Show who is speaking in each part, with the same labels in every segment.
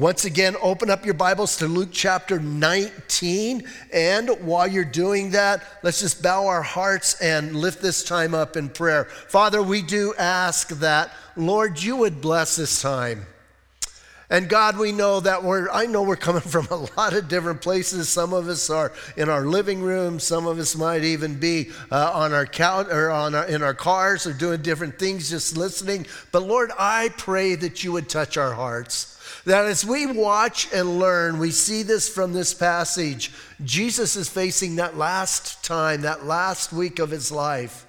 Speaker 1: Once again, open up your Bibles to Luke chapter 19. And while you're doing that, let's just bow our hearts and lift this time up in prayer. Father, we do ask that, Lord, you would bless this time. And God, we know that we're, I know we're coming from a lot of different places. Some of us are in our living room. Some of us might even be uh, on our couch or on our, in our cars or doing different things, just listening. But Lord, I pray that you would touch our hearts. That as we watch and learn, we see this from this passage. Jesus is facing that last time, that last week of his life.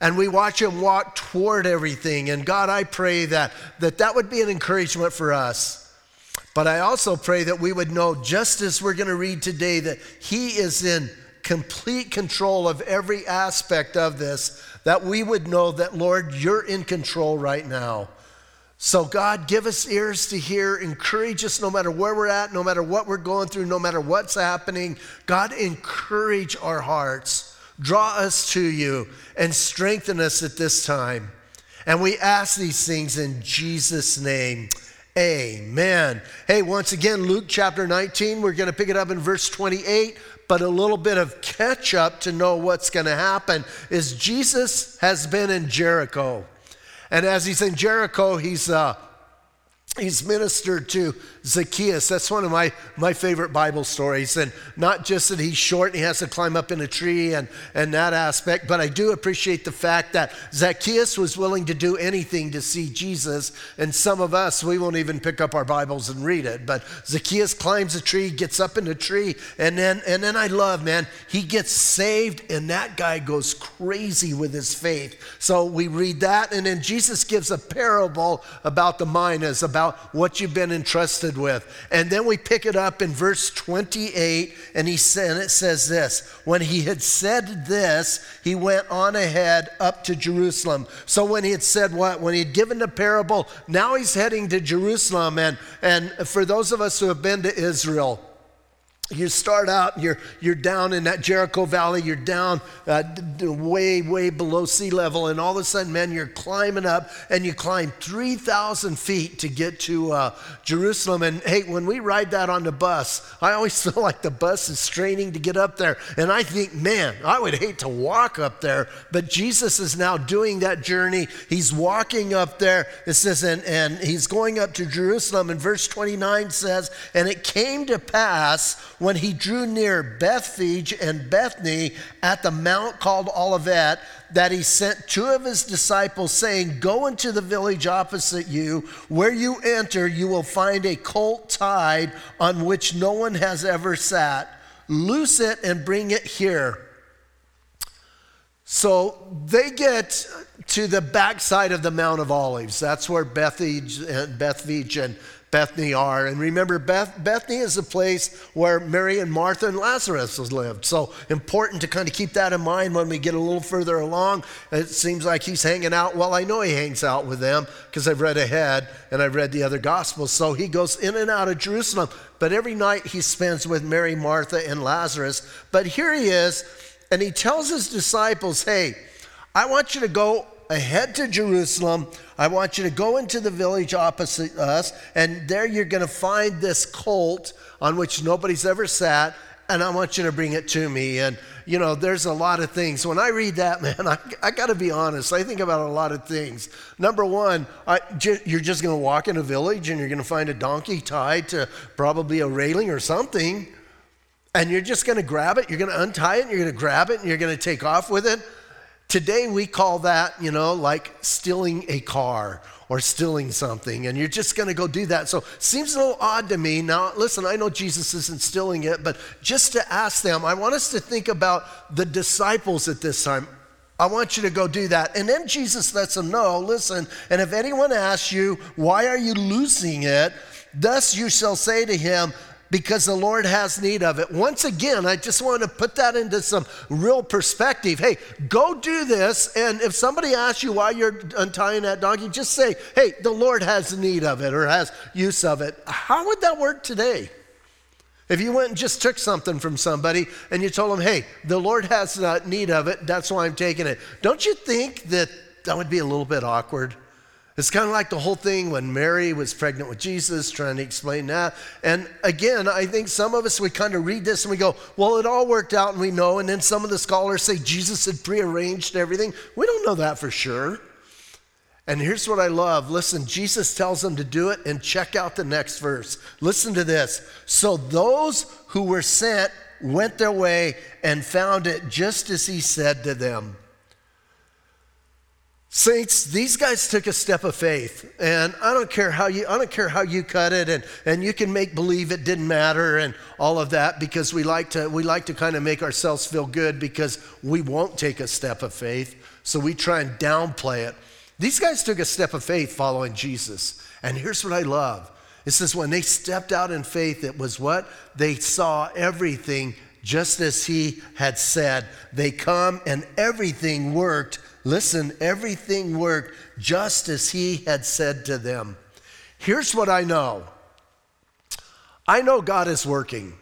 Speaker 1: And we watch him walk toward everything. And God, I pray that that, that would be an encouragement for us. But I also pray that we would know, just as we're going to read today, that he is in complete control of every aspect of this, that we would know that, Lord, you're in control right now. So, God, give us ears to hear, encourage us no matter where we're at, no matter what we're going through, no matter what's happening. God, encourage our hearts, draw us to you, and strengthen us at this time. And we ask these things in Jesus' name. Amen. Hey, once again, Luke chapter 19, we're going to pick it up in verse 28 but a little bit of catch up to know what's going to happen is Jesus has been in Jericho. And as he's in Jericho, he's, uh, he's ministered to Zacchaeus. That's one of my, my favorite Bible stories. And not just that he's short and he has to climb up in a tree and, and that aspect, but I do appreciate the fact that Zacchaeus was willing to do anything to see Jesus. And some of us, we won't even pick up our Bibles and read it. But Zacchaeus climbs a tree, gets up in a tree, and then, and then I love, man, he gets saved, and that guy goes crazy with his faith. So we read that, and then Jesus gives a parable about the minas, about what you've been entrusted with. And then we pick it up in verse 28, and, he said, and it says this When he had said this, he went on ahead up to Jerusalem. So when he had said what? When he had given the parable, now he's heading to Jerusalem. And, and for those of us who have been to Israel, you start out, you're, you're down in that Jericho Valley, you're down uh, way, way below sea level, and all of a sudden, man, you're climbing up and you climb 3,000 feet to get to uh, Jerusalem. And hey, when we ride that on the bus, I always feel like the bus is straining to get up there. And I think, man, I would hate to walk up there, but Jesus is now doing that journey. He's walking up there, it says, and, and he's going up to Jerusalem. And verse 29 says, And it came to pass, when he drew near Bethphage and Bethany at the mount called Olivet, that he sent two of his disciples, saying, Go into the village opposite you. Where you enter, you will find a colt tied on which no one has ever sat. Loose it and bring it here. So they get to the backside of the Mount of Olives. That's where Bethphage and Bethphage and Bethany are. And remember, Beth, Bethany is the place where Mary and Martha and Lazarus lived. So important to kind of keep that in mind when we get a little further along. It seems like he's hanging out. Well, I know he hangs out with them because I've read ahead and I've read the other gospels. So he goes in and out of Jerusalem. But every night he spends with Mary, Martha, and Lazarus. But here he is, and he tells his disciples, hey, I want you to go ahead to Jerusalem. I want you to go into the village opposite us, and there you're going to find this colt on which nobody's ever sat, and I want you to bring it to me. And, you know, there's a lot of things. When I read that, man, I, I got to be honest. I think about a lot of things. Number one, you're just going to walk in a village and you're going to find a donkey tied to probably a railing or something, and you're just going to grab it, you're going to untie it, and you're going to grab it, and you're going to take off with it. Today we call that, you know, like stealing a car or stealing something, and you're just going to go do that. So seems a little odd to me. Now, listen, I know Jesus isn't stealing it, but just to ask them, I want us to think about the disciples at this time. I want you to go do that. And then Jesus lets them know, listen, and if anyone asks you, why are you losing it? Thus you shall say to him, because the Lord has need of it. Once again, I just want to put that into some real perspective. Hey, go do this, and if somebody asks you why you're untying that donkey, just say, hey, the Lord has need of it or has use of it. How would that work today? If you went and just took something from somebody and you told them, hey, the Lord has need of it, that's why I'm taking it. Don't you think that that would be a little bit awkward? It's kind of like the whole thing when Mary was pregnant with Jesus, trying to explain that. And again, I think some of us, we kind of read this and we go, well, it all worked out and we know. And then some of the scholars say Jesus had prearranged everything. We don't know that for sure. And here's what I love. Listen, Jesus tells them to do it, and check out the next verse. Listen to this. So those who were sent went their way and found it just as he said to them. Saints, these guys took a step of faith, and I don't care how you I don't care how you cut it, and, and you can make believe it didn't matter and all of that because we like to we like to kind of make ourselves feel good because we won't take a step of faith, so we try and downplay it. These guys took a step of faith following Jesus, and here's what I love: it says when they stepped out in faith, it was what they saw everything just as he had said. They come and everything worked Listen, everything worked just as he had said to them. Here's what I know I know God is working.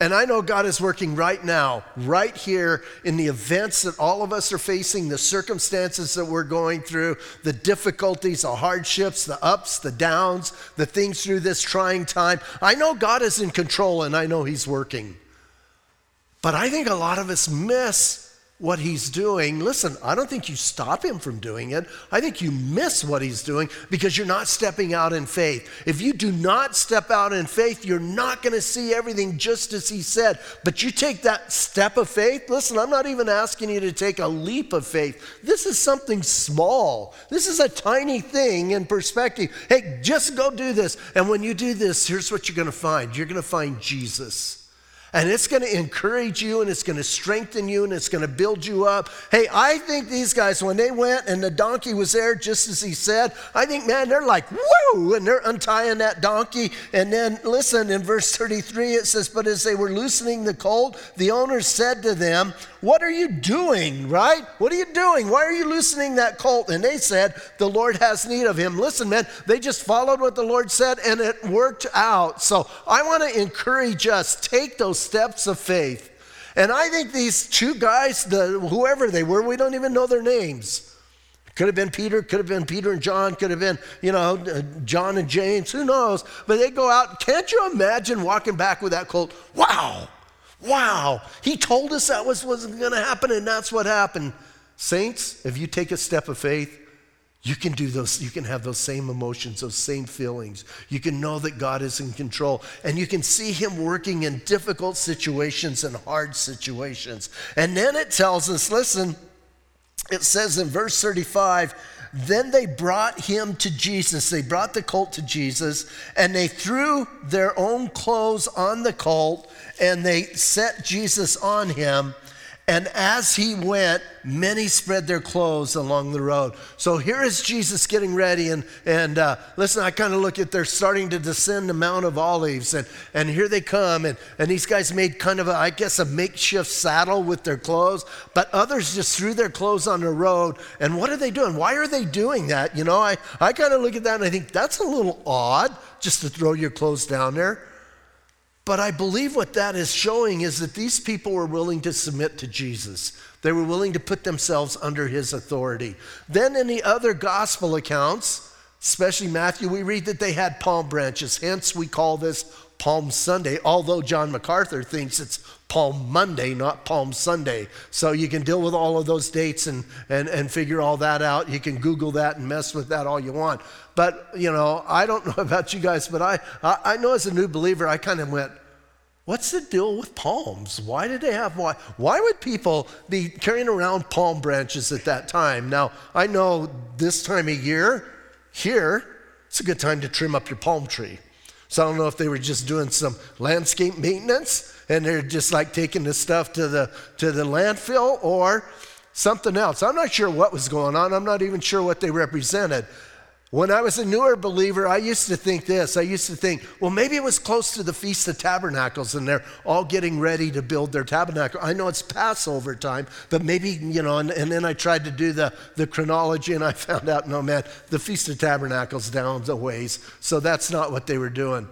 Speaker 1: And I know God is working right now, right here in the events that all of us are facing, the circumstances that we're going through, the difficulties, the hardships, the ups, the downs, the things through this trying time. I know God is in control and I know He's working. But I think a lot of us miss what he's doing, listen, I don't think you stop him from doing it. I think you miss what he's doing because you're not stepping out in faith. If you do not step out in faith, you're not going to see everything just as he said. But you take that step of faith, listen, I'm not even asking you to take a leap of faith. This is something small, this is a tiny thing in perspective. Hey, just go do this. And when you do this, here's what you're going to find you're going to find Jesus and it's going to encourage you and it's going to strengthen you and it's going to build you up. Hey, I think these guys, when they went and the donkey was there just as he said, I think, man, they're like, whoa, and they're untying that donkey. And then listen, in verse 33, it says, But as they were loosening the colt, the owner said to them, What are you doing, right? What are you doing? Why are you loosening that colt? And they said, The Lord has need of him. Listen, man, they just followed what the Lord said and it worked out. So I want to encourage us, take those steps of faith. And I think these two guys, the, whoever they were, we don't even know their names. Could have been Peter, could have been Peter and John, could have been, you know, uh, John and James, who knows? But they go out. Can't you imagine walking back with that colt? Wow, wow. He told us that was, wasn't going to happen, and that's what happened. Saints, if you take a step of faith, you can do those, you can have those same emotions, those same feelings. You can know that God is in control, and you can see Him working in difficult situations and hard situations. And then it tells us listen, it says in verse 35, then they brought him to Jesus. They brought the colt to Jesus, and they threw their own clothes on the colt, and they set Jesus on him. And as he went, many spread their clothes along the road. So here is Jesus getting ready. And, and uh, listen, I kind of look at they're starting to descend the Mount of Olives. And, and here they come. And, and these guys made kind of, a, I guess, a makeshift saddle with their clothes. But others just threw their clothes on the road. And what are they doing? Why are they doing that? You know, I, I kind of look at that and I think that's a little odd just to throw your clothes down there. But I believe what that is showing is that these people were willing to submit to Jesus. They were willing to put themselves under his authority. Then in the other gospel accounts, especially Matthew, we read that they had palm branches. Hence, we call this Palm Sunday, although John MacArthur thinks it's Palm Monday, not Palm Sunday. So you can deal with all of those dates and, and, and figure all that out. You can Google that and mess with that all you want. But, you know, I don't know about you guys, but I, I, I know as a new believer, I kind of went, What's the deal with palms? Why did they have why? Why would people be carrying around palm branches at that time? Now, I know this time of year, here, it's a good time to trim up your palm tree. So I don't know if they were just doing some landscape maintenance and they're just like taking the stuff to the to the landfill or something else. I'm not sure what was going on. I'm not even sure what they represented. When I was a newer believer, I used to think this. I used to think, well, maybe it was close to the Feast of Tabernacles and they're all getting ready to build their tabernacle. I know it's Passover time, but maybe, you know, and, and then I tried to do the, the chronology and I found out, no, man, the Feast of Tabernacles down the ways. So that's not what they were doing.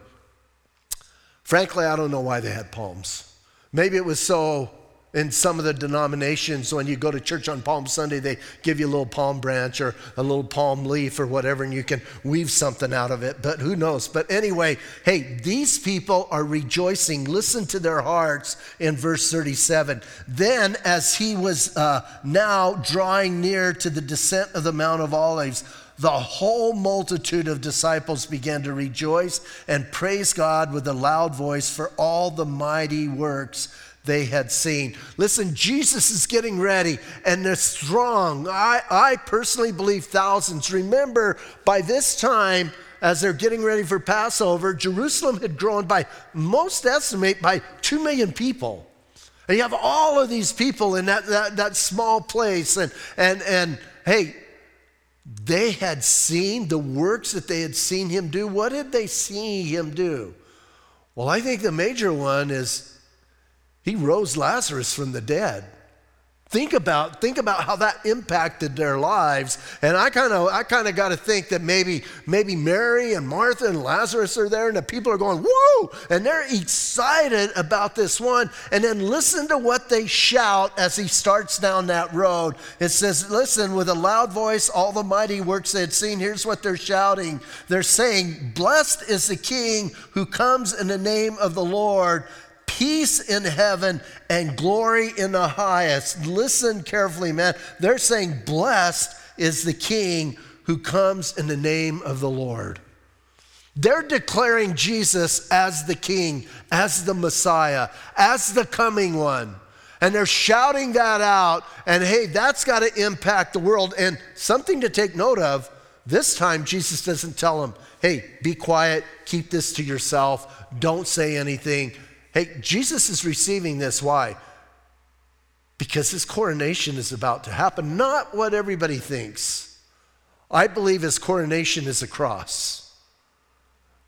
Speaker 1: Frankly, I don't know why they had palms. Maybe it was so in some of the denominations, when you go to church on Palm Sunday, they give you a little palm branch or a little palm leaf or whatever, and you can weave something out of it. But who knows? But anyway, hey, these people are rejoicing. Listen to their hearts in verse 37. Then, as he was uh, now drawing near to the descent of the Mount of Olives, the whole multitude of disciples began to rejoice and praise God with a loud voice for all the mighty works they had seen. Listen, Jesus is getting ready and they're strong. I, I personally believe thousands. Remember, by this time, as they're getting ready for Passover, Jerusalem had grown by, most estimate, by 2 million people. And you have all of these people in that, that, that small place. And, and, and hey, they had seen the works that they had seen him do. What did they see him do? Well, I think the major one is he rose Lazarus from the dead. Think about, think about how that impacted their lives. And I kind of I kind of got to think that maybe, maybe Mary and Martha and Lazarus are there and the people are going, whoa! And they're excited about this one. And then listen to what they shout as he starts down that road. It says, listen, with a loud voice, all the mighty works they had seen. Here's what they're shouting. They're saying, Blessed is the King who comes in the name of the Lord peace in heaven and glory in the highest. Listen carefully, man. They're saying, Blessed is the King who comes in the name of the Lord. They're declaring Jesus as the King, as the Messiah, as the coming one. And they're shouting that out. And hey, that's got to impact the world. And something to take note of this time, Jesus doesn't tell them, hey, be quiet, keep this to yourself, don't say anything. Hey, Jesus is receiving this. Why? Because his coronation is about to happen, not what everybody thinks. I believe his coronation is a cross,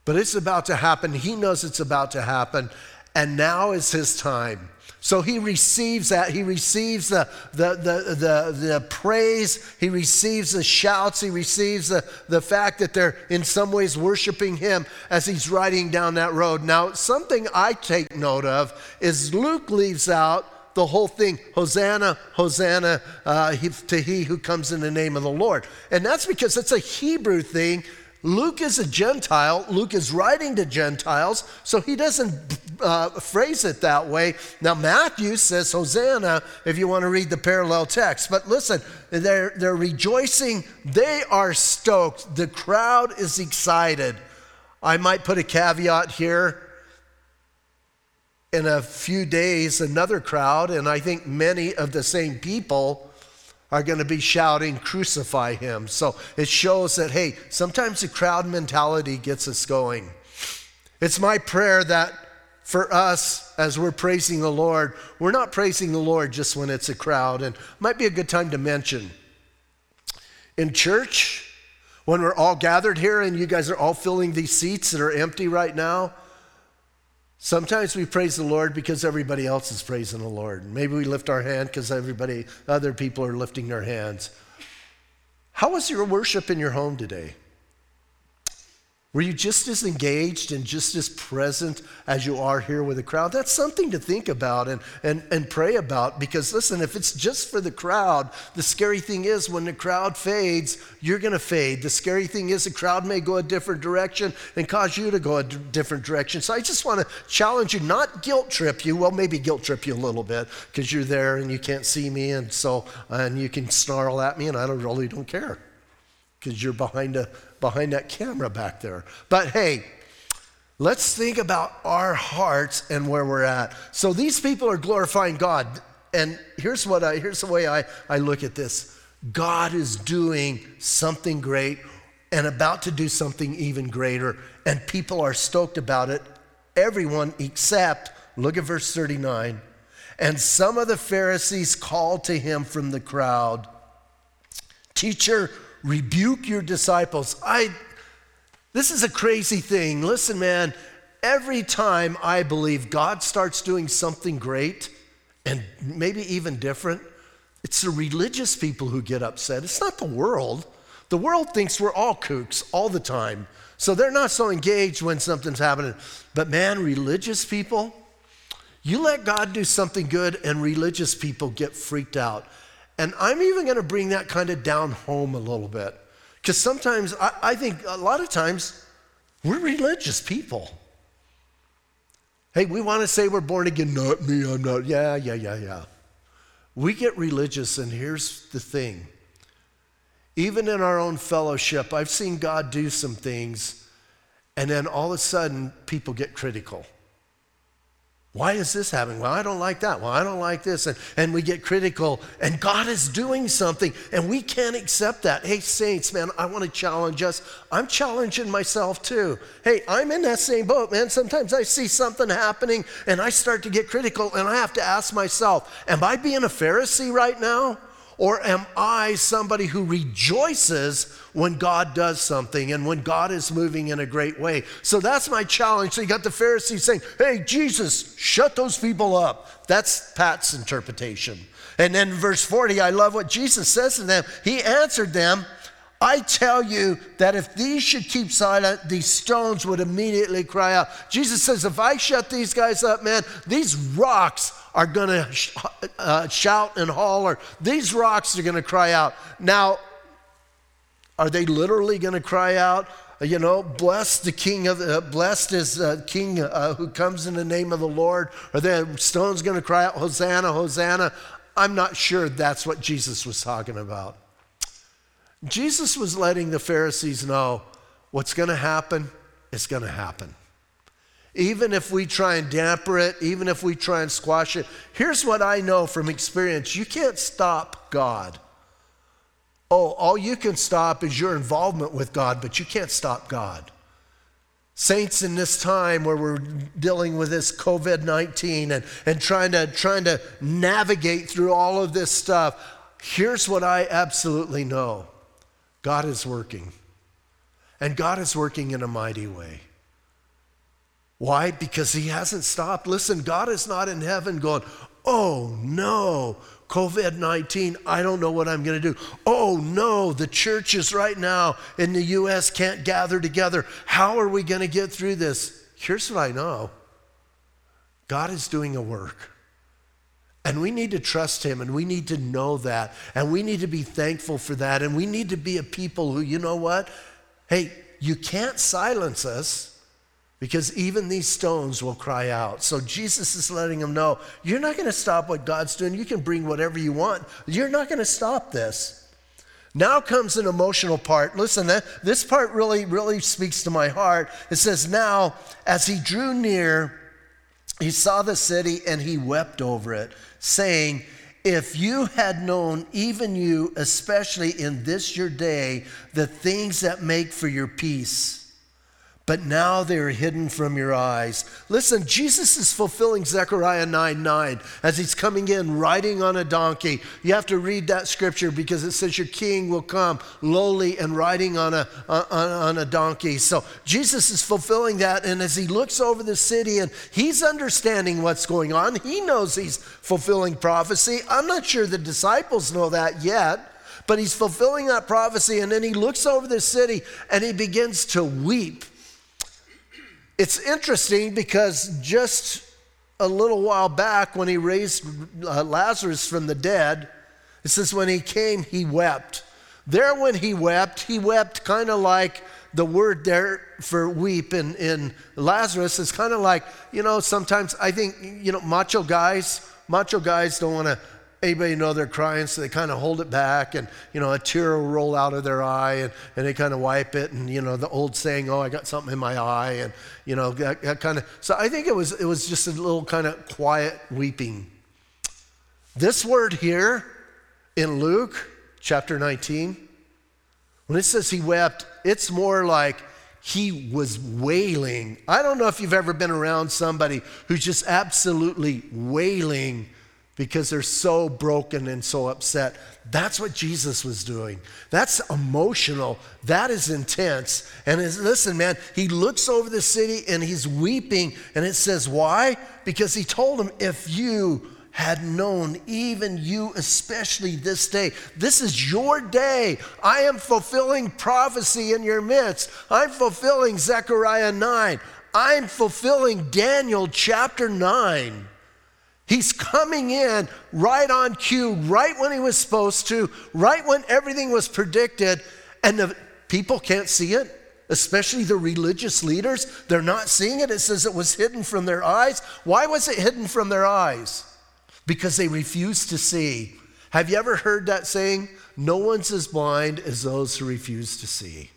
Speaker 1: but it's about to happen. He knows it's about to happen, and now is his time. So he receives that. He receives the, the, the, the, the, praise. He receives the shouts. He receives the, the fact that they're in some ways worshiping him as he's riding down that road. Now, something I take note of is Luke leaves out the whole thing Hosanna, Hosanna uh, to he who comes in the name of the Lord. And that's because it's a Hebrew thing Luke is a Gentile. Luke is writing to Gentiles, so he doesn't uh, phrase it that way. Now, Matthew says Hosanna if you want to read the parallel text. But listen, they're, they're rejoicing. They are stoked. The crowd is excited. I might put a caveat here. In a few days, another crowd, and I think many of the same people, are going to be shouting, Crucify him. So it shows that, hey, sometimes the crowd mentality gets us going. It's my prayer that for us, as we're praising the Lord, we're not praising the Lord just when it's a crowd. And might be a good time to mention in church, when we're all gathered here and you guys are all filling these seats that are empty right now, Sometimes we praise the Lord because everybody else is praising the Lord. Maybe we lift our hand because everybody, other people are lifting their hands. How was your worship in your home today? Were you just as engaged and just as present as you are here with the crowd? That's something to think about and, and, and pray about because, listen, if it's just for the crowd, the scary thing is when the crowd fades, you're going to fade. The scary thing is the crowd may go a different direction and cause you to go a d- different direction. So I just want to challenge you, not guilt trip you. Well, maybe guilt trip you a little bit because you're there and you can't see me, and so, and you can snarl at me, and I don't really don't care because you're behind a behind that camera back there. But hey, let's think about our hearts and where we're at. So these people are glorifying God. And here's what I here's the way I, I look at this. God is doing something great and about to do something even greater, and people are stoked about it. Everyone except, look at verse 39. And some of the Pharisees called to him from the crowd, Teacher, rebuke your disciples. I this is a crazy thing. Listen, man, every time I believe God starts doing something great and maybe even different, it's the religious people who get upset. It's not the world. The world thinks we're all kooks all the time. So they're not so engaged when something's happening. But man, religious people, You let God do something good, and religious people get freaked out. And I'm even going to bring that kind of down home a little bit. Because sometimes, I, I, think a lot of times, we're religious people. Hey, we want to say we're born again. Not me, I'm not. Yeah, yeah, yeah, yeah. We get religious, and here's the thing. Even in our own fellowship, I've seen God do some things, and then all of a sudden, people get critical. Why is this happening? Well, I don't like that. Well, I don't like this. And, and we get critical, and God is doing something, and we can't accept that. Hey, saints, man, I want to challenge us. I'm challenging myself too. Hey, I'm in that same boat, man. Sometimes I see something happening, and I start to get critical, and I have to ask myself, am I being a Pharisee right now? Or am I somebody who rejoices when God does something and when God is moving in a great way? So that's my challenge. So you got the Pharisees saying, Hey, Jesus, shut those people up. That's Pat's interpretation. And then verse 40, I love what Jesus says to them. He answered them, I tell you that if these should keep silent, these stones would immediately cry out. Jesus says, if I shut these guys up, man, these rocks are going to sh- uh, shout and holler. These rocks are going to cry out. Now, are they literally going to cry out? You know, blessed the King of uh, blessed is uh, King uh, who comes in the name of the Lord. Are the stones going to cry out, Hosanna, Hosanna? I'm not sure that's what Jesus was talking about. Jesus was letting the Pharisees know what's going to happen is going to happen even if we try and damper it, even if we try and squash it. Here's what I know from experience you can't stop God. Oh, all you can stop is your involvement with God, but you can't stop God. Saints, in this time where we're dealing with this COVID 19 and, and trying, to, trying to navigate through all of this stuff, here's what I absolutely know God is working. And God is working in a mighty way. Why? Because he hasn't stopped. Listen, God is not in heaven going, oh no, COVID 19, I don't know what I'm going to do. Oh no, the churches right now in the U.S. can't gather together. How are we going to get through this? Here's what I know God is doing a work. And we need to trust him and we need to know that. And we need to be thankful for that. And we need to be a people who, you know what? Hey, you can't silence us because even these stones will cry out. So Jesus is letting them know you're not going to stop what God's doing. You can bring whatever you want. You're not going to stop this. Now comes an emotional part. Listen, this part really, really speaks to my heart. It says, Now, as he drew near, he saw the city and he wept over it, saying, If you had known, even you, especially in this your day, the things that make for your peace but now they are hidden from your eyes. Listen, Jesus is fulfilling Zechariah 9 9 as he's coming in riding on a donkey. You have to read that scripture because it says your king will come lowly and riding on a, on, on a donkey. So Jesus is fulfilling that. And as he looks over the city and he's understanding what's going on, he knows he's fulfilling prophecy. I'm not sure the disciples know that yet. But he's fulfilling that prophecy, and then he looks over the city and he begins to weep it's interesting because just a little while back, when he raised uh, Lazarus from the dead, it says, when he came, he wept. There, when he wept, he wept kind of like the word there for weep in, in Lazarus is kind of like, you know, sometimes I think, you know, macho guys, macho guys don't want to anybody know they're crying, so they kind of hold it back, and you know a tear will roll out of their eye, and, and they kind of wipe it, and you know the old saying, "Oh, I got something in my eye," and you know that, that kind of. So I think it was it was just a little kind of quiet weeping. This word here in Luke chapter 19, when it says he wept, it's more like he was wailing. I don't know if you've ever been around somebody who's just absolutely wailing because they're so broken and so upset. That's what Jesus was doing. That's emotional. That is intense. And listen, man, he looks over the city and he's weeping. And it says, why? Because he told him, if you had known, even you especially this day. This is your day. I am fulfilling prophecy in your midst. I'm fulfilling Zechariah 9. I'm fulfilling Daniel chapter 9. He's coming in right on cue, right when he was supposed to, right when everything was predicted, and the people can't see it, especially the religious leaders. They're not seeing it. It says it was hidden from their eyes. Why was it hidden from their eyes? Because they refused to see. Have you ever heard that saying? No one's as blind as those who refuse to see.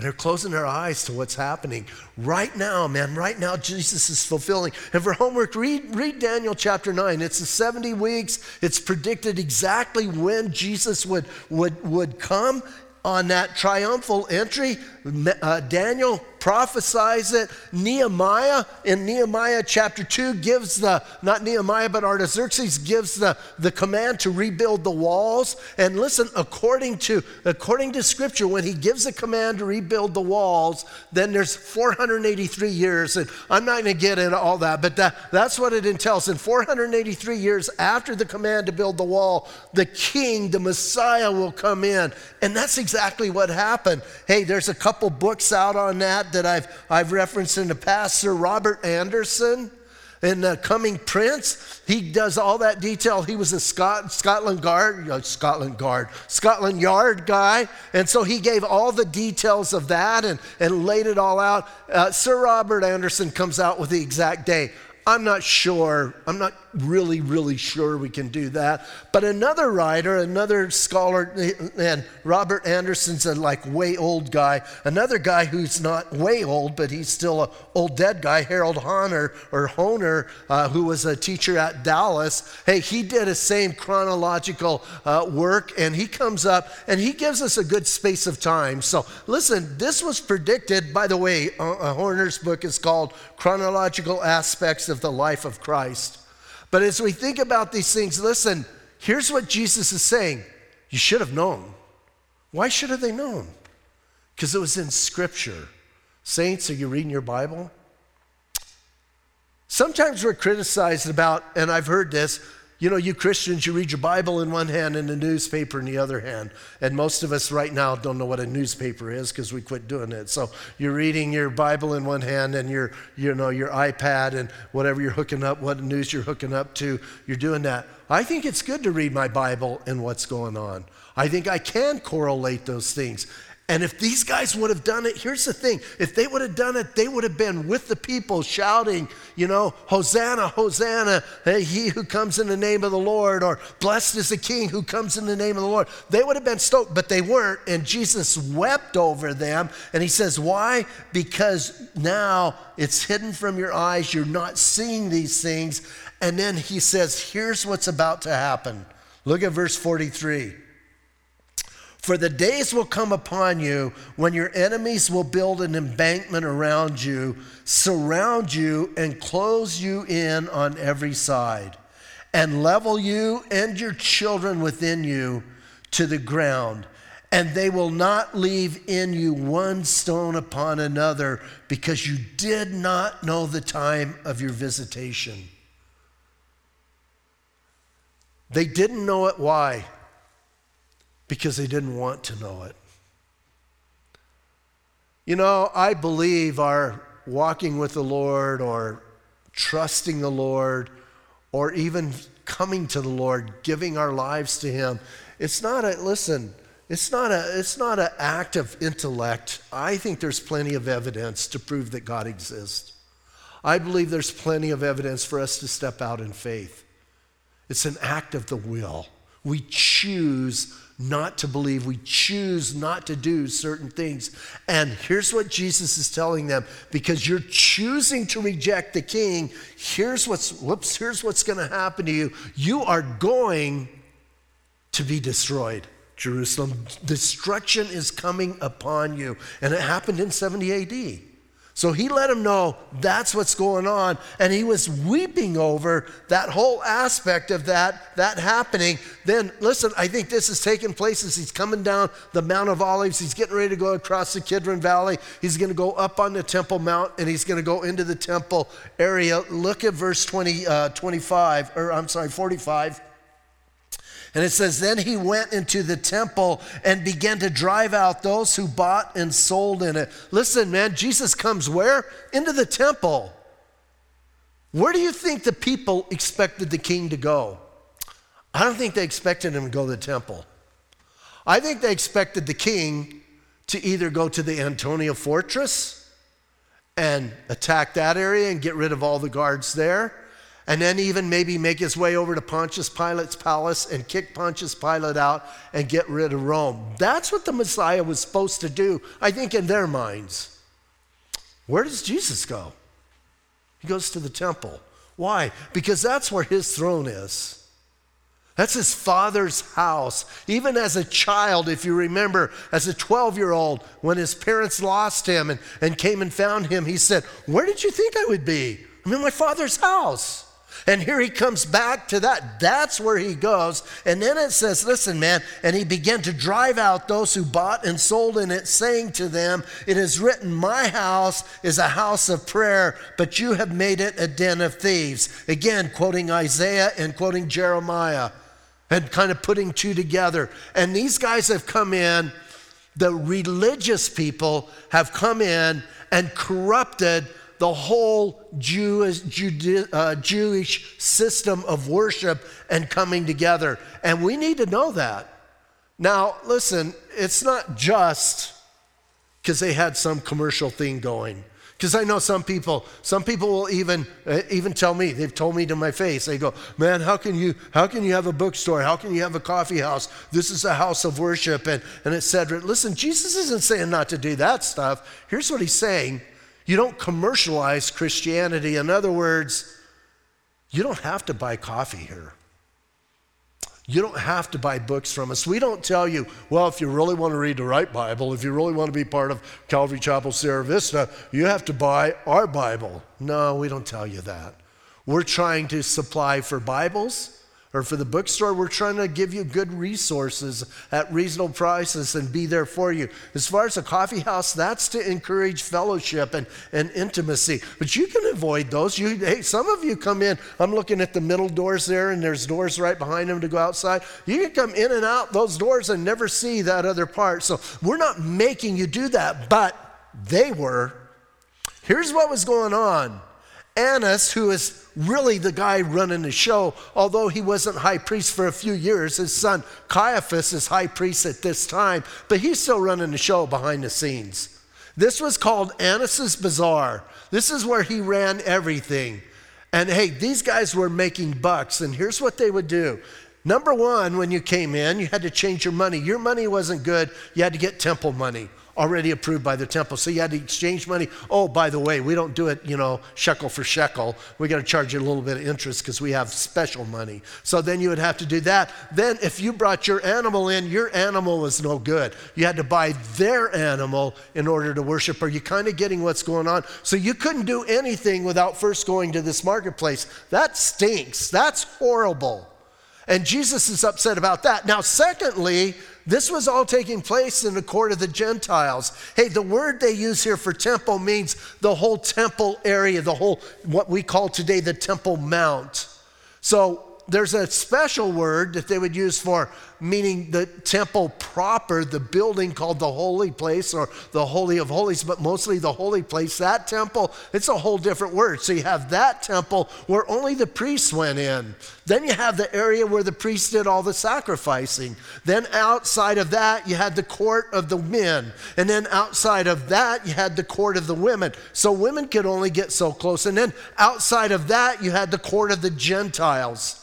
Speaker 1: And they're closing their eyes to what's happening. Right now, man, right now, Jesus is fulfilling. And for homework, read, read Daniel chapter 9. It's the 70 weeks. It's predicted exactly when Jesus would, would, would come on that triumphal entry. Uh, Daniel prophesies it. Nehemiah, in Nehemiah chapter 2, gives the, not Nehemiah, but Artaxerxes gives the, the command to rebuild the walls. And listen, according to, according to scripture, when he gives a command to rebuild the walls, then there's 483 years. And I'm not going to get into all that, but that, that's what it entails. In 483 years after the command to build the wall, the king, the Messiah, will come in. And that's exactly what happened. Hey, there's a couple books out on that that I've, I've referenced in the past, Sir Robert Anderson in the Coming Prince. He does all that detail. He was a Scot- Scotland Guard, uh, Scotland Guard, Scotland Yard guy, and so he gave all the details of that and, and laid it all out. Uh, Sir Robert Anderson comes out with the exact day. I'm not sure. I'm not really, really sure we can do that. But another writer, another scholar, and Robert Anderson's a like way old guy. Another guy who's not way old, but he's still a old dead guy, Harold Hoehner or Hoehner, uh, who was a teacher at Dallas. Hey, he did a same chronological uh, work, and he comes up and he gives us a good space of time. So listen, this was predicted. By the way, uh, uh Hoehner's book is called Chronological Aspects of the Life of Christ. But as we think about these things, listen, here's what Jesus is saying You should have known. Why should have they known? Because it was in Scripture. Saints, are you reading your Bible? Sometimes we're criticized about, and I've heard this, you know, you Christians, you read your Bible in one hand and a newspaper in the other hand. And most of us right now don't know what a newspaper is because we quit doing it. So you're reading your Bible in one hand and your, you know, your iPad and whatever you're hooking up, what news you're hooking up to, you're doing that. I think it's good to read my Bible and what's going on. I think I can correlate those things. And if these guys would have done it, here's the thing if they would have done it, they would have been with the people shouting, you know, Hosanna, Hosanna, hey, he who comes in the name of the Lord, or blessed is the king who comes in the name of the Lord. They would have been stoked, but they weren't. And Jesus wept over them. And he says, Why? Because now it's hidden from your eyes. You're not seeing these things. And then he says, Here's what's about to happen. Look at verse 43. For the days will come upon you when your enemies will build an embankment around you, surround you, and close you in on every side, and level you and your children within you to the ground. And they will not leave in you one stone upon another because you did not know the time of your visitation. They didn't know it. Why? Because they didn't want to know it. You know, I believe our walking with the Lord or trusting the Lord or even coming to the Lord, giving our lives to Him, it's not a, listen, it's not a it's not an act of intellect. I think there's plenty of evidence to prove that God exists. I believe there's plenty of evidence for us to step out in faith. It's an act of the will. We choose not to believe. We choose not to do certain things. And here's what Jesus is telling them because you're choosing to reject the king, here's what's whoops, here's what's going to happen to you. You are going to be destroyed. Jerusalem, destruction is coming upon you. And it happened in 70 AD. So he let him know that's what's going on. And he was weeping over that whole aspect of that, that happening. Then, listen, I think this is taking place as he's coming down the Mount of Olives. He's getting ready to go across the Kidron Valley. He's going to go up on the Temple Mount and he's going to go into the temple area. Look at verse 20, uh, 25, or I'm sorry, 45. And it says, Then he went into the temple and began to drive out those who bought and sold in it. Listen, man, Jesus comes where? Into the temple. Where do you think the people expected the king to go? I don't think they expected him to go to the temple. I think they expected the king to either go to the Antonia fortress and attack that area and get rid of all the guards there, and then even maybe make his way over to Pontius Pilate's palace and kick Pontius Pilate out and get rid of Rome. That's what the Messiah was supposed to do, I think, in their minds. Where does Jesus go? He goes to the temple. Why? Because that's where his throne is. That's his father's house. Even as a child, if you remember, as a 12 year old, when his parents lost him and, and came and found him, he said, Where did you think I would be? I'm in my father's house. And here he comes back to that. That's where he goes. And then it says, listen, man, and he began to drive out those who bought and sold in it, saying to them, It is written, My house is a house of prayer, but you have made it a den of thieves. Again, quoting Isaiah and quoting Jeremiah and kind of putting two together. And these guys have come in, the religious people have come in and corrupted the whole Jewish, uh, Jewish system of worship and coming together. And we need to know that. Now, listen, it's not just because they had some commercial thing going. Because I know some people, some people will even uh, even tell me, they've told me to my face, they go, man, how can you how can you have a bookstore? How can you have a coffee house? This is a house of worship and, and etc. Listen, Jesus isn't saying not to do that stuff. Here's what he's saying. You don't commercialize Christianity. In other words, you don't have to buy coffee here. You don't have to buy books from us. We don't tell you, well, if you really want to read the right Bible, if you really want to be part of Calvary Chapel Sierra Vista, you have to buy our Bible. No, we don't tell you that. We're trying to supply for Bibles or for the bookstore, we're trying to give you good resources at reasonable prices and be there for you. As far as a coffee house, that's to encourage fellowship and, and intimacy. But you can avoid those. You, hey, some of you come in, I'm looking at the middle doors there, and there's doors right behind them to go outside. You can come in and out those doors and never see that other part. So we're not making you do that, but they were. Here's what was going on Annas, who is really the guy running the show, although he wasn't high priest for a few years. His son Caiaphas is high priest at this time, but he's still running the show behind the scenes. This was called Annas's Bazaar. This is where he ran everything. And hey, these guys were making bucks, and here's what they would do. Number one, when you came in, you had to change your money. Your money wasn't good, you had to get temple money already approved by the temple. So you had to exchange money. Oh, by the way, we don't do it, you know, shekel for shekel. We got to charge you a little bit of interest because we have special money. So then you would have to do that. Then if you brought your animal in, your animal was no good. You had to buy their animal in order to worship. Are you kind of getting what's going on? So you couldn't do anything without first going to this marketplace. That stinks. That's horrible. And Jesus is upset about that. Now, secondly, this was all taking place in the court of the Gentiles. Hey, the word they use here for temple means the whole temple area, the whole, what we call today the Temple Mount. So there's a special word that they would use for meaning the temple proper, the building called the holy place or the holy of holies, but mostly the holy place. That temple, it's a whole different word. So you have that temple where only the priests went in. Then you have the area where the priests did all the sacrificing. Then outside of that, you had the court of the men. And then outside of that, you had the court of the women. So women could only get so close. And then outside of that, you had the court of the Gentiles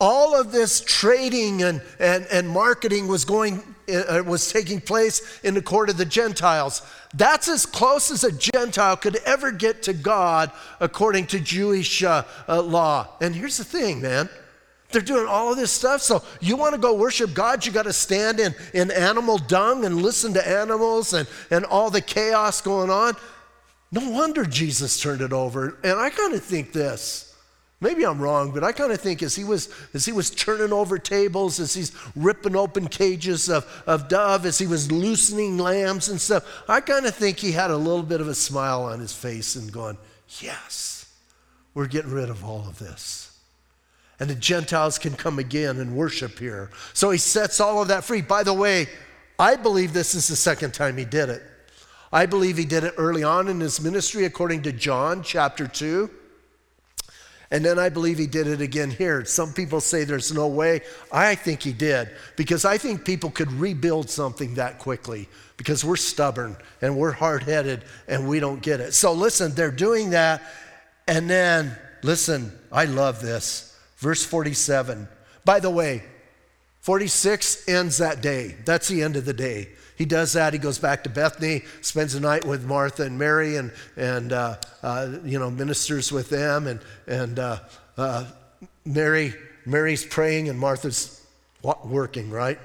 Speaker 1: all of this trading and, and, and marketing was going uh, was taking place in the court of the gentiles. That's as close as a gentile could ever get to god according to jewish uh, uh, law. And here's the thing man. They're doing all of this stuff so you want to go worship god you got to stand in, in animal dung and listen to animals and, and all the chaos going on. No wonder jesus turned it over. And i kind of think this Maybe I'm wrong, but I kind of think as he was as he was turning over tables, as he's ripping open cages of, of dove, as he was loosening lambs and stuff, I kind of think he had a little bit of a smile on his face and going, Yes, we're getting rid of all of this. And the Gentiles can come again and worship here. So he sets all of that free. By the way, I believe this is the second time he did it. I believe he did it early on in his ministry, according to John chapter 2. And then I believe he did it again here. Some people say there's no way. I think he did because I think people could rebuild something that quickly because we're stubborn and we're hard headed and we don't get it. So listen, they're doing that. And then, listen, I love this. Verse 47. By the way, 46 ends that day. That's the end of the day. He does that. He goes back to Bethany, spends the night with Martha and Mary, and, and uh, uh, you know, ministers with them. And, and uh, uh Mary, Mary's praying, and Martha's working, right?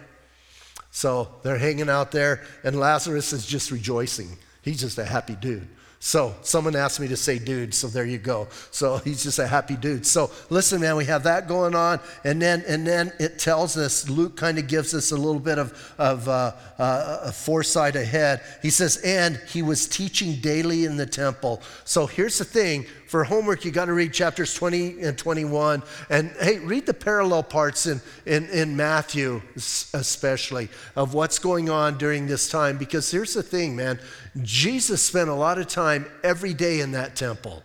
Speaker 1: So they're hanging out there, and Lazarus is just rejoicing. He's just a happy dude. So someone asked me to say dude, so there you go. So he's just a happy dude. So listen, man, we have that going on, and then and then it tells us Luke kind of gives us a little bit of of uh, uh, foresight ahead. He says, and he was teaching daily in the temple. So here's the thing: for homework, you got to read chapters 20 and 21. And hey, read the parallel parts in, in, in Matthew, especially, of what's going on during this time. Because here's the thing, man Jesus spent a lot of time every day in that temple.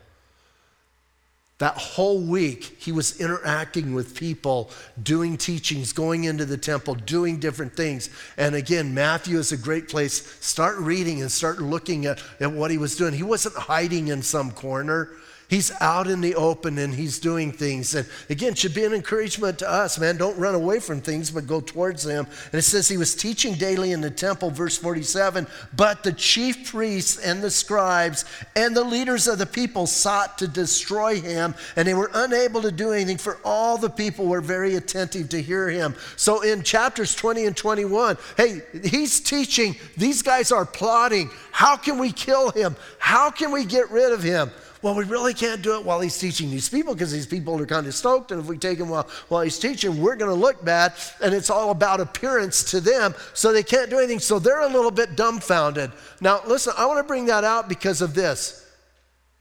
Speaker 1: That whole week, he was interacting with people, doing teachings, going into the temple, doing different things. And again, Matthew is a great place. Start reading and start looking at, at what he was doing. He wasn't hiding in some corner. He's out in the open and he's doing things. And again, should be an encouragement to us, man. Don't run away from things, but go towards them. And it says he was teaching daily in the temple, verse 47. But the chief priests and the scribes and the leaders of the people sought to destroy him, and they were unable to do anything, for all the people were very attentive to hear him. So in chapters 20 and 21, hey, he's teaching. These guys are plotting. How can we kill him? How can we get rid of him? Well, we really can't do it while he's teaching these people because these people are kind of stoked. And if we take him while, while he's teaching, we're going to look bad. And it's all about appearance to them. So they can't do anything. So they're a little bit dumbfounded. Now, listen, I want to bring that out because of this.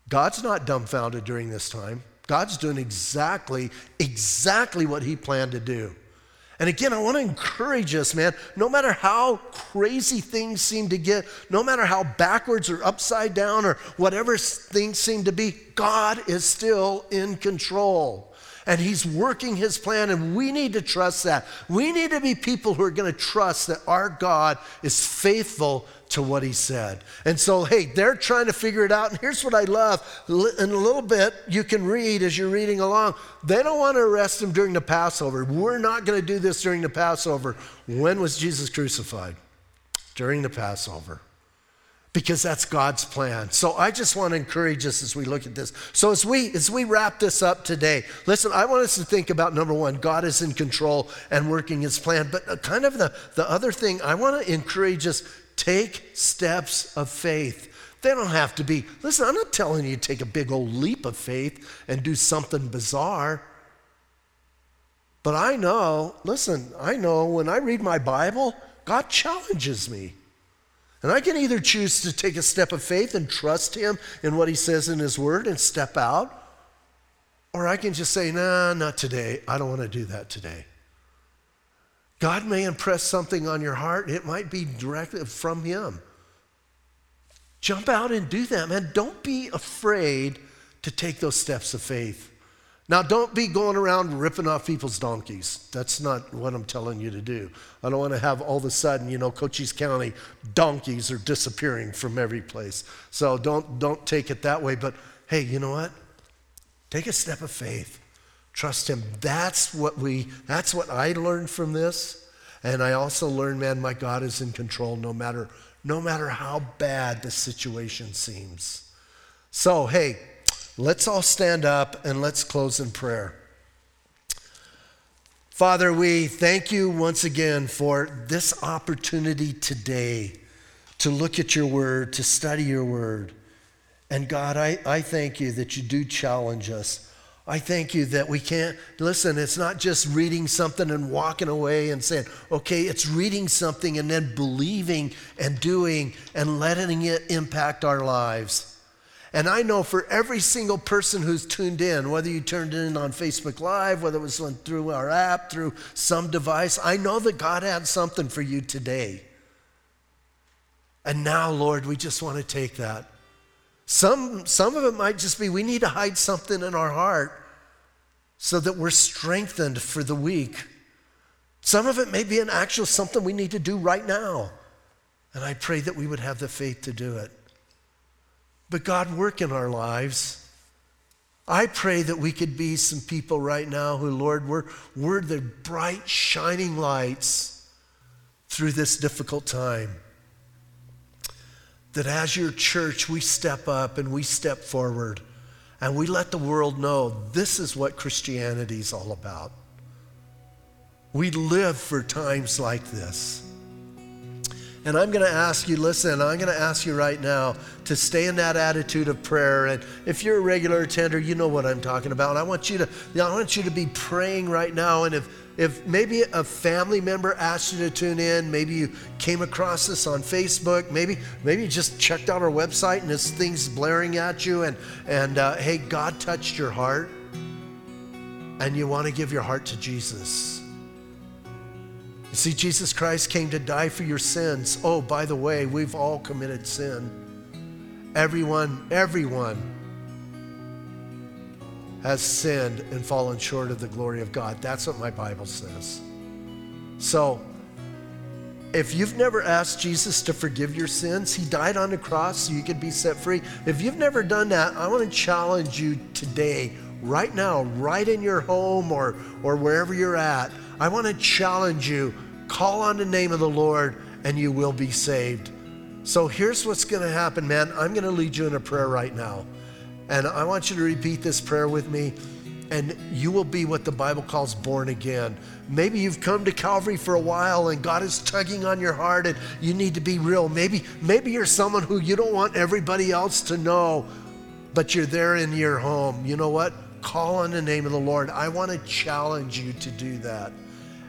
Speaker 1: God's not dumbfounded during this time. God's doing exactly, exactly what he planned to do. And again, I want to encourage us, man, no matter how crazy things seem to get, no matter how backwards or upside down or whatever things seem to be, God is still in control. And He's working His plan, and we need to trust that. We need to be people who are going to trust that our God is faithful to what he said. And so, hey, they're trying to figure it out. And here's what I love in a little bit, you can read as you're reading along. They don't want to arrest him during the Passover. We're not going to do this during the Passover. When was Jesus crucified? During the Passover. Because that's God's plan. So I just want to encourage us as we look at this. So as we as we wrap this up today, listen, I want us to think about number one, God is in control and working his plan. But uh, kind of the, the other thing, I want to encourage us Take steps of faith. They don't have to be, listen, I'm not telling you to take a big old leap of faith and do something bizarre. But I know, listen, I know when I read my Bible, God challenges me. And I can either choose to take a step of faith and trust Him in what He says in His Word and step out, or I can just say, nah, not today. I don't want to do that today. God may impress something on your heart. It might be directly from Him. Jump out and do that, man. Don't be afraid to take those steps of faith. Now, don't be going around ripping off people's donkeys. That's not what I'm telling you to do. I don't want to have all of a sudden, you know, Cochise County donkeys are disappearing from every place. So don't, don't take it that way. But hey, you know what? Take a step of faith. Trust him. That's what we that's what I learned from this. And I also learned, man, my God is in control no matter no matter how bad the situation seems. So, hey, let's all stand up and let's close in prayer. Father, we thank you once again for this opportunity today to look at your word, to study your word. And God, I, I thank you that you do challenge us I thank you that we can't, listen, it's not just reading something and walking away and saying, okay, it's reading something and then believing and doing and letting it impact our lives. And I know for every single person who's tuned in, whether you turned in on Facebook Live, whether it was through our app, through some device, I know that God had something for you today. And now, Lord, we just want to take that some, some of it might just be we need to hide something in our heart so that we're strengthened for the week. Some of it may be an actual something we need to do right now. And I pray that we would have the faith to do it. But God, work in our lives. I pray that we could be some people right now who, Lord, we're, we're the bright, shining lights through this difficult time. That as your church, we step up and we step forward and we let the world know this is what Christianity is all about. We live for times like this. And I'm going to ask you, listen, I'm going to ask you right now to stay in that attitude of prayer. And if you're a regular attender, you know what I'm talking about. I want you to, I want you to be praying right now. And if, if maybe a family member asked you to tune in, maybe you came across this on Facebook, maybe, maybe you just checked out our website and this thing's blaring at you. And, and uh, hey, God touched your heart and you want to give your heart to Jesus. See, Jesus Christ came to die for your sins. Oh, by the way, we've all committed sin. Everyone, everyone has sinned and fallen short of the glory of God. That's what my Bible says. So, if you've never asked Jesus to forgive your sins, He died on the cross so you could be set free. If you've never done that, I want to challenge you today, right now, right in your home or, or wherever you're at. I want to challenge you call on the name of the Lord and you will be saved. So here's what's going to happen, man. I'm going to lead you in a prayer right now. And I want you to repeat this prayer with me, and you will be what the Bible calls born again. Maybe you've come to Calvary for a while and God is tugging on your heart and you need to be real. Maybe, maybe you're someone who you don't want everybody else to know, but you're there in your home. You know what? Call on the name of the Lord. I want to challenge you to do that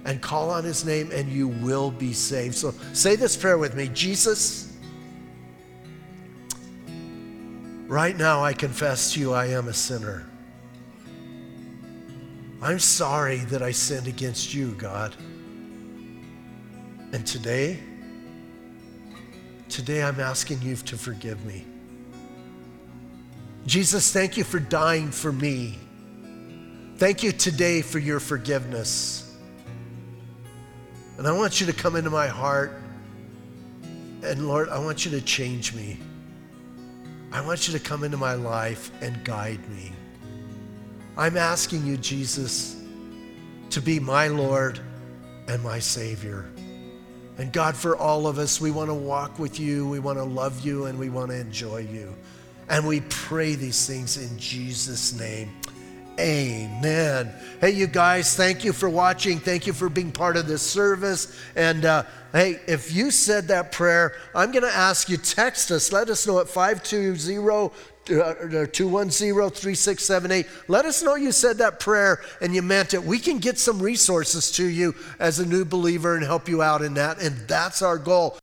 Speaker 1: and call on his name, and you will be saved. So say this prayer with me Jesus, right now I confess to you I am a sinner. I'm sorry that I sinned against you, God. And today, today I'm asking you to forgive me. Jesus, thank you for dying for me. Thank you today for your forgiveness. And I want you to come into my heart. And Lord, I want you to change me. I want you to come into my life and guide me. I'm asking you, Jesus, to be my Lord and my Savior. And God, for all of us, we want to walk with you, we want to love you, and we want to enjoy you. And we pray these things in Jesus' name. Amen. Hey, you guys, thank you for watching. Thank you for being part of this service. And uh, hey, if you said that prayer, I'm going to ask you, text us. Let us know at 520 210-3678. Uh, Let us know you said that prayer and you meant it. We can get some resources to you as a new believer and help you out in that. And that's our goal.